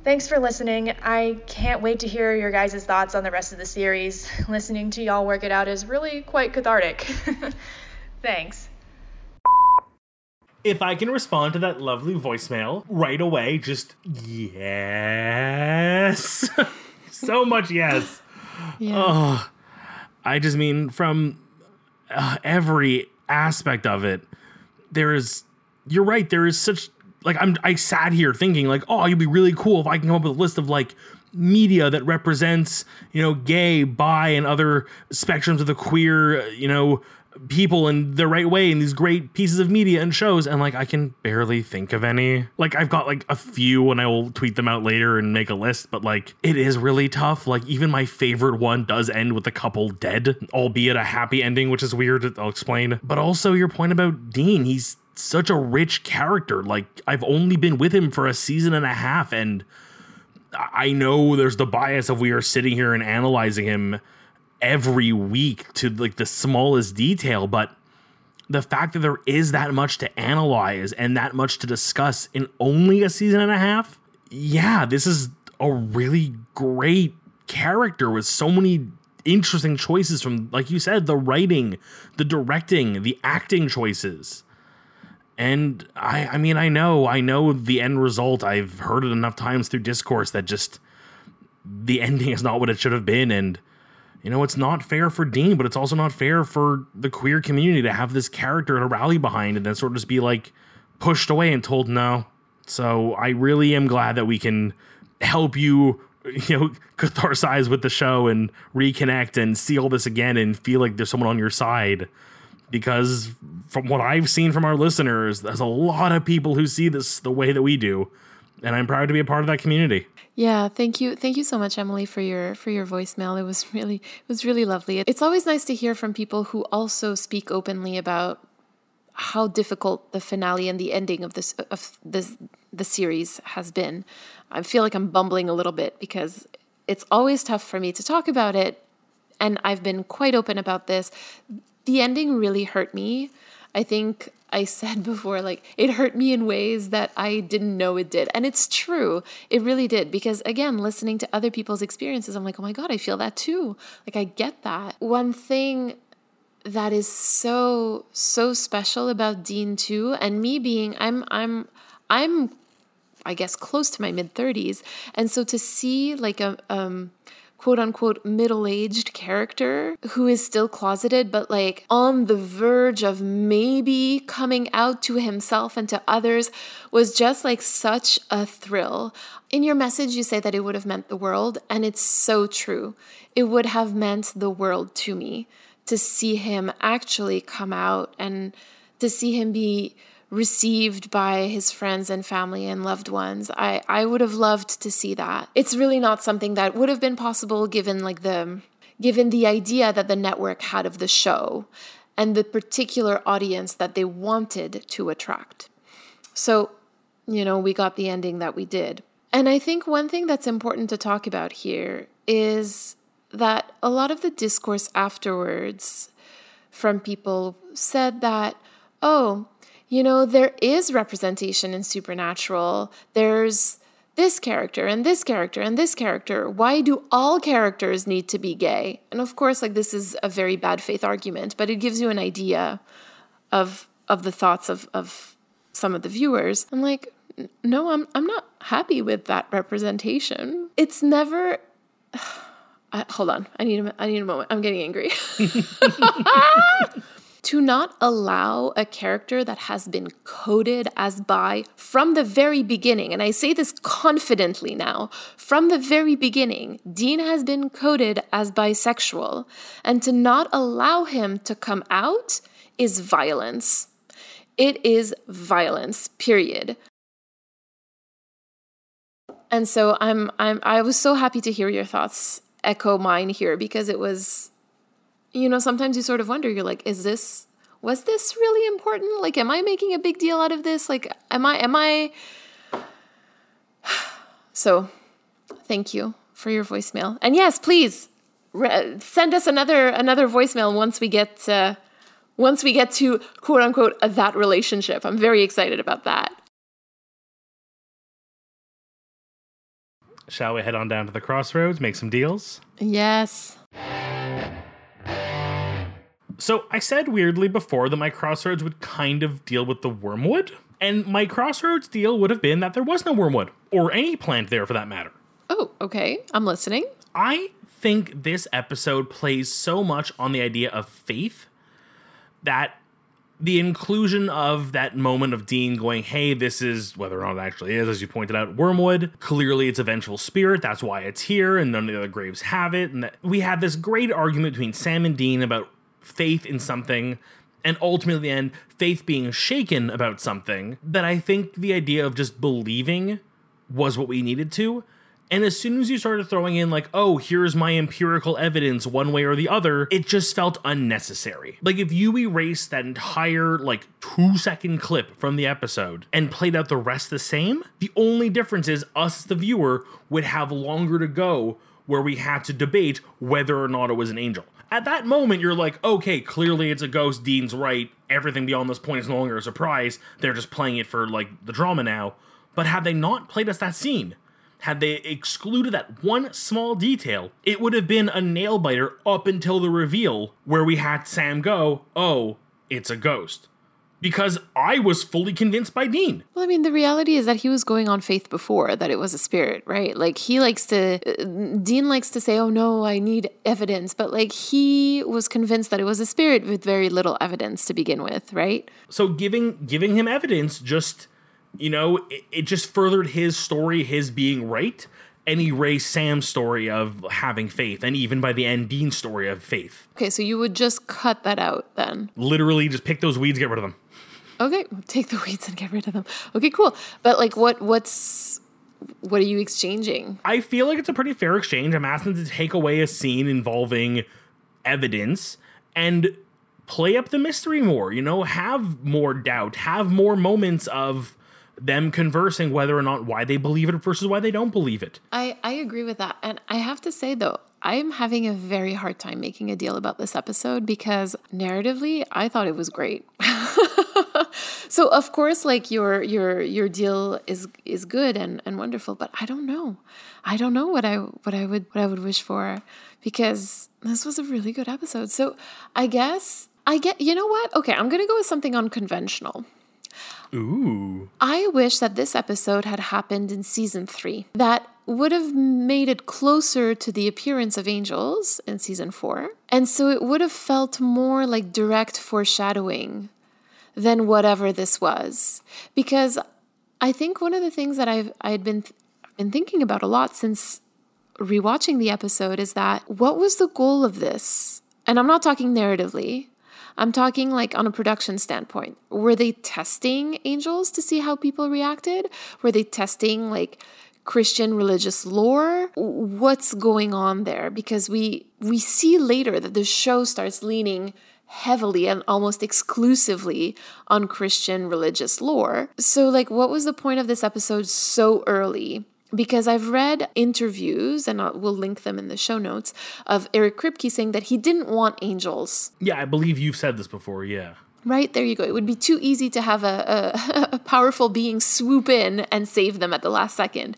C: Thanks for listening. I can't wait to hear your guys' thoughts on the rest of the series. Listening to y'all work it out is really quite cathartic. Thanks.
A: If I can respond to that lovely voicemail right away, just yes. so much yes. Yeah. Oh, I just mean from uh, every aspect of it, there is. You're right. There is such like I'm. I sat here thinking like, oh, it'd be really cool if I can come up with a list of like media that represents you know gay, bi, and other spectrums of the queer you know people in the right way in these great pieces of media and shows and like I can barely think of any. Like I've got like a few and I will tweet them out later and make a list, but like it is really tough. Like even my favorite one does end with a couple dead, albeit a happy ending, which is weird. I'll explain. But also your point about Dean, he's such a rich character. Like I've only been with him for a season and a half and I know there's the bias of we are sitting here and analyzing him every week to like the smallest detail, but the fact that there is that much to analyze and that much to discuss in only a season and a half, yeah, this is a really great character with so many interesting choices from like you said the writing the directing the acting choices and i i mean i know i know the end result i've heard it enough times through discourse that just the ending is not what it should have been and you know, it's not fair for Dean, but it's also not fair for the queer community to have this character to rally behind and then sort of just be like pushed away and told no. So I really am glad that we can help you, you know, catharsize with the show and reconnect and see all this again and feel like there's someone on your side. Because from what I've seen from our listeners, there's a lot of people who see this the way that we do. And I'm proud to be a part of that community.
B: Yeah, thank you. Thank you so much Emily for your for your voicemail. It was really it was really lovely. It's always nice to hear from people who also speak openly about how difficult the finale and the ending of this of this the series has been. I feel like I'm bumbling a little bit because it's always tough for me to talk about it and I've been quite open about this. The ending really hurt me. I think I said before, like, it hurt me in ways that I didn't know it did. And it's true. It really did. Because again, listening to other people's experiences, I'm like, oh my God, I feel that too. Like, I get that. One thing that is so, so special about Dean too, and me being, I'm, I'm, I'm, I guess, close to my mid 30s. And so to see like a, um, quote unquote middle aged character who is still closeted, but like on the verge of maybe coming out to himself and to others was just like such a thrill. In your message, you say that it would have meant the world, and it's so true. It would have meant the world to me to see him actually come out and to see him be received by his friends and family and loved ones. I, I would have loved to see that. It's really not something that would have been possible given like the given the idea that the network had of the show and the particular audience that they wanted to attract. So, you know, we got the ending that we did. And I think one thing that's important to talk about here is that a lot of the discourse afterwards from people said that, oh, you know, there is representation in Supernatural. There's this character and this character and this character. Why do all characters need to be gay? And of course, like this is a very bad faith argument, but it gives you an idea of of the thoughts of of some of the viewers. I'm like, no, I'm I'm not happy with that representation. It's never uh, hold on. I need a, I need a moment. I'm getting angry. to not allow a character that has been coded as bi from the very beginning, and I say this confidently now, from the very beginning, Dean has been coded as bisexual, and to not allow him to come out is violence. It is violence, period. And so I'm I'm I was so happy to hear your thoughts echo mine here because it was you know, sometimes you sort of wonder, you're like, is this was this really important? Like am I making a big deal out of this? Like am I am I So, thank you for your voicemail. And yes, please re- send us another another voicemail once we get uh, once we get to quote unquote that relationship. I'm very excited about that.
A: Shall we head on down to the crossroads, make some deals?
B: Yes.
A: So I said weirdly before that my crossroads would kind of deal with the wormwood, and my crossroads deal would have been that there was no wormwood, or any plant there for that matter.
B: Oh, okay. I'm listening.
A: I think this episode plays so much on the idea of faith that the inclusion of that moment of Dean going, hey, this is whether or not it actually is, as you pointed out, Wormwood. Clearly, it's a vengeful spirit. That's why it's here, and none of the other graves have it. And that we had this great argument between Sam and Dean about faith in something and ultimately the end faith being shaken about something that i think the idea of just believing was what we needed to. And as soon as you started throwing in like oh here's my empirical evidence one way or the other it just felt unnecessary. Like if you erase that entire like two second clip from the episode and played out the rest the same the only difference is us the viewer would have longer to go where we had to debate whether or not it was an angel at that moment, you're like, okay, clearly it's a ghost. Dean's right. Everything beyond this point is no longer a surprise. They're just playing it for like the drama now. But had they not played us that scene, had they excluded that one small detail, it would have been a nail biter up until the reveal where we had Sam go, oh, it's a ghost. Because I was fully convinced by Dean.
B: Well, I mean, the reality is that he was going on faith before that it was a spirit, right? Like he likes to, uh, Dean likes to say, "Oh no, I need evidence," but like he was convinced that it was a spirit with very little evidence to begin with, right?
A: So giving giving him evidence just, you know, it, it just furthered his story, his being right, and erased Sam's story of having faith, and even by the end, Dean's story of faith.
B: Okay, so you would just cut that out then.
A: Literally, just pick those weeds, get rid of them.
B: Okay, take the weeds and get rid of them. Okay, cool. But like, what what's what are you exchanging?
A: I feel like it's a pretty fair exchange. I'm asking to take away a scene involving evidence and play up the mystery more. You know, have more doubt, have more moments of them conversing whether or not why they believe it versus why they don't believe it.
B: I I agree with that, and I have to say though, I'm having a very hard time making a deal about this episode because narratively, I thought it was great. so of course, like your your your deal is is good and, and wonderful, but I don't know. I don't know what I what I would what I would wish for because this was a really good episode. So I guess I get you know what? Okay, I'm gonna go with something unconventional.
A: Ooh.
B: I wish that this episode had happened in season three. That would have made it closer to the appearance of angels in season four. And so it would have felt more like direct foreshadowing than whatever this was. Because I think one of the things that I've I had been been thinking about a lot since rewatching the episode is that what was the goal of this? And I'm not talking narratively. I'm talking like on a production standpoint. Were they testing angels to see how people reacted? Were they testing like Christian religious lore? What's going on there? Because we we see later that the show starts leaning heavily and almost exclusively on Christian religious lore. So like what was the point of this episode so early? because I've read interviews, and I'll, we'll link them in the show notes, of Eric Kripke saying that he didn't want angels.
A: Yeah, I believe you've said this before. Yeah.
B: Right, there you go. It would be too easy to have a, a, a powerful being swoop in and save them at the last second.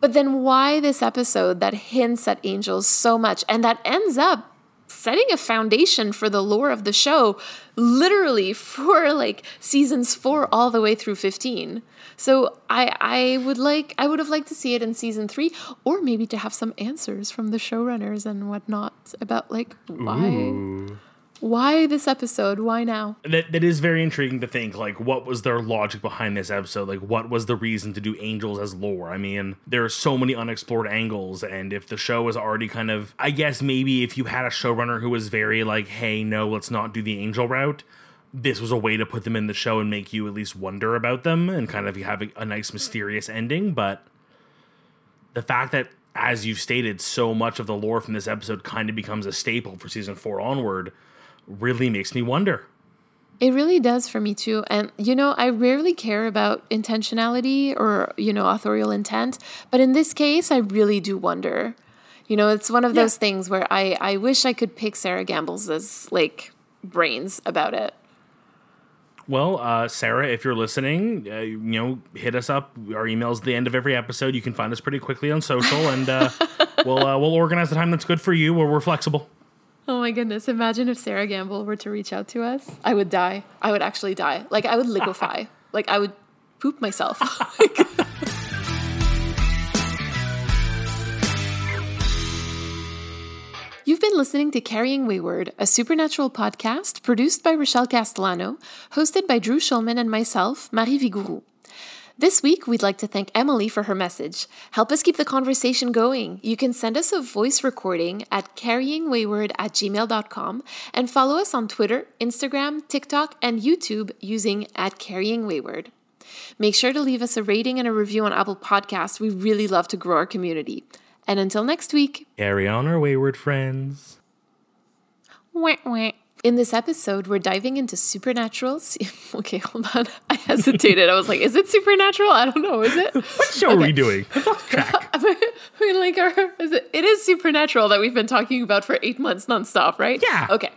B: But then why this episode that hints at angels so much and that ends up setting a foundation for the lore of the show literally for like seasons 4 all the way through 15. So I I would like I would have liked to see it in season three, or maybe to have some answers from the showrunners and whatnot about like why Ooh. Why this episode, why now?
A: That that is very intriguing to think. Like, what was their logic behind this episode? Like, what was the reason to do angels as lore? I mean, there are so many unexplored angles, and if the show is already kind of, I guess maybe if you had a showrunner who was very like, hey, no, let's not do the angel route this was a way to put them in the show and make you at least wonder about them and kind of have a, a nice mysterious ending. But the fact that, as you've stated, so much of the lore from this episode kind of becomes a staple for season four onward really makes me wonder.
B: It really does for me too. And, you know, I rarely care about intentionality or, you know, authorial intent. But in this case, I really do wonder. You know, it's one of yeah. those things where I, I wish I could pick Sera Gamble's like brains about it.
A: Well, uh, Sera, if you're listening, uh, you know, hit us up. Our email's at the end of every episode. You can find us pretty quickly on social, and uh, we'll uh, we'll organize the time that's good for you, where we're flexible.
B: Oh my goodness! Imagine if Sera Gamble were to reach out to us. I would die. I would actually die. Like I would liquefy. like I would poop myself. Oh You've been listening to Carrying Wayward, a supernatural podcast produced by Rochelle Castellano, hosted by Drew Schulman and myself, Marie Vigourou. This week, we'd like to thank Emily for her message. Help us keep the conversation going. You can send us a voice recording at carryingwayward at gmail.com and follow us on Twitter, Instagram, TikTok, and YouTube using at carryingwayward. Make sure to leave us a rating and a review on Apple Podcasts. We really love to grow our community. And until next week,
A: carry on our wayward friends.
B: Wah, wah. In this episode, we're diving into supernatural. okay, hold on. I hesitated. I was like, "Is it supernatural? I don't know. Is it?
A: what show okay. are we doing? track.
B: I mean, like, our, is it, it is supernatural that we've been talking about for eight months nonstop, right?
A: Yeah.
B: Okay.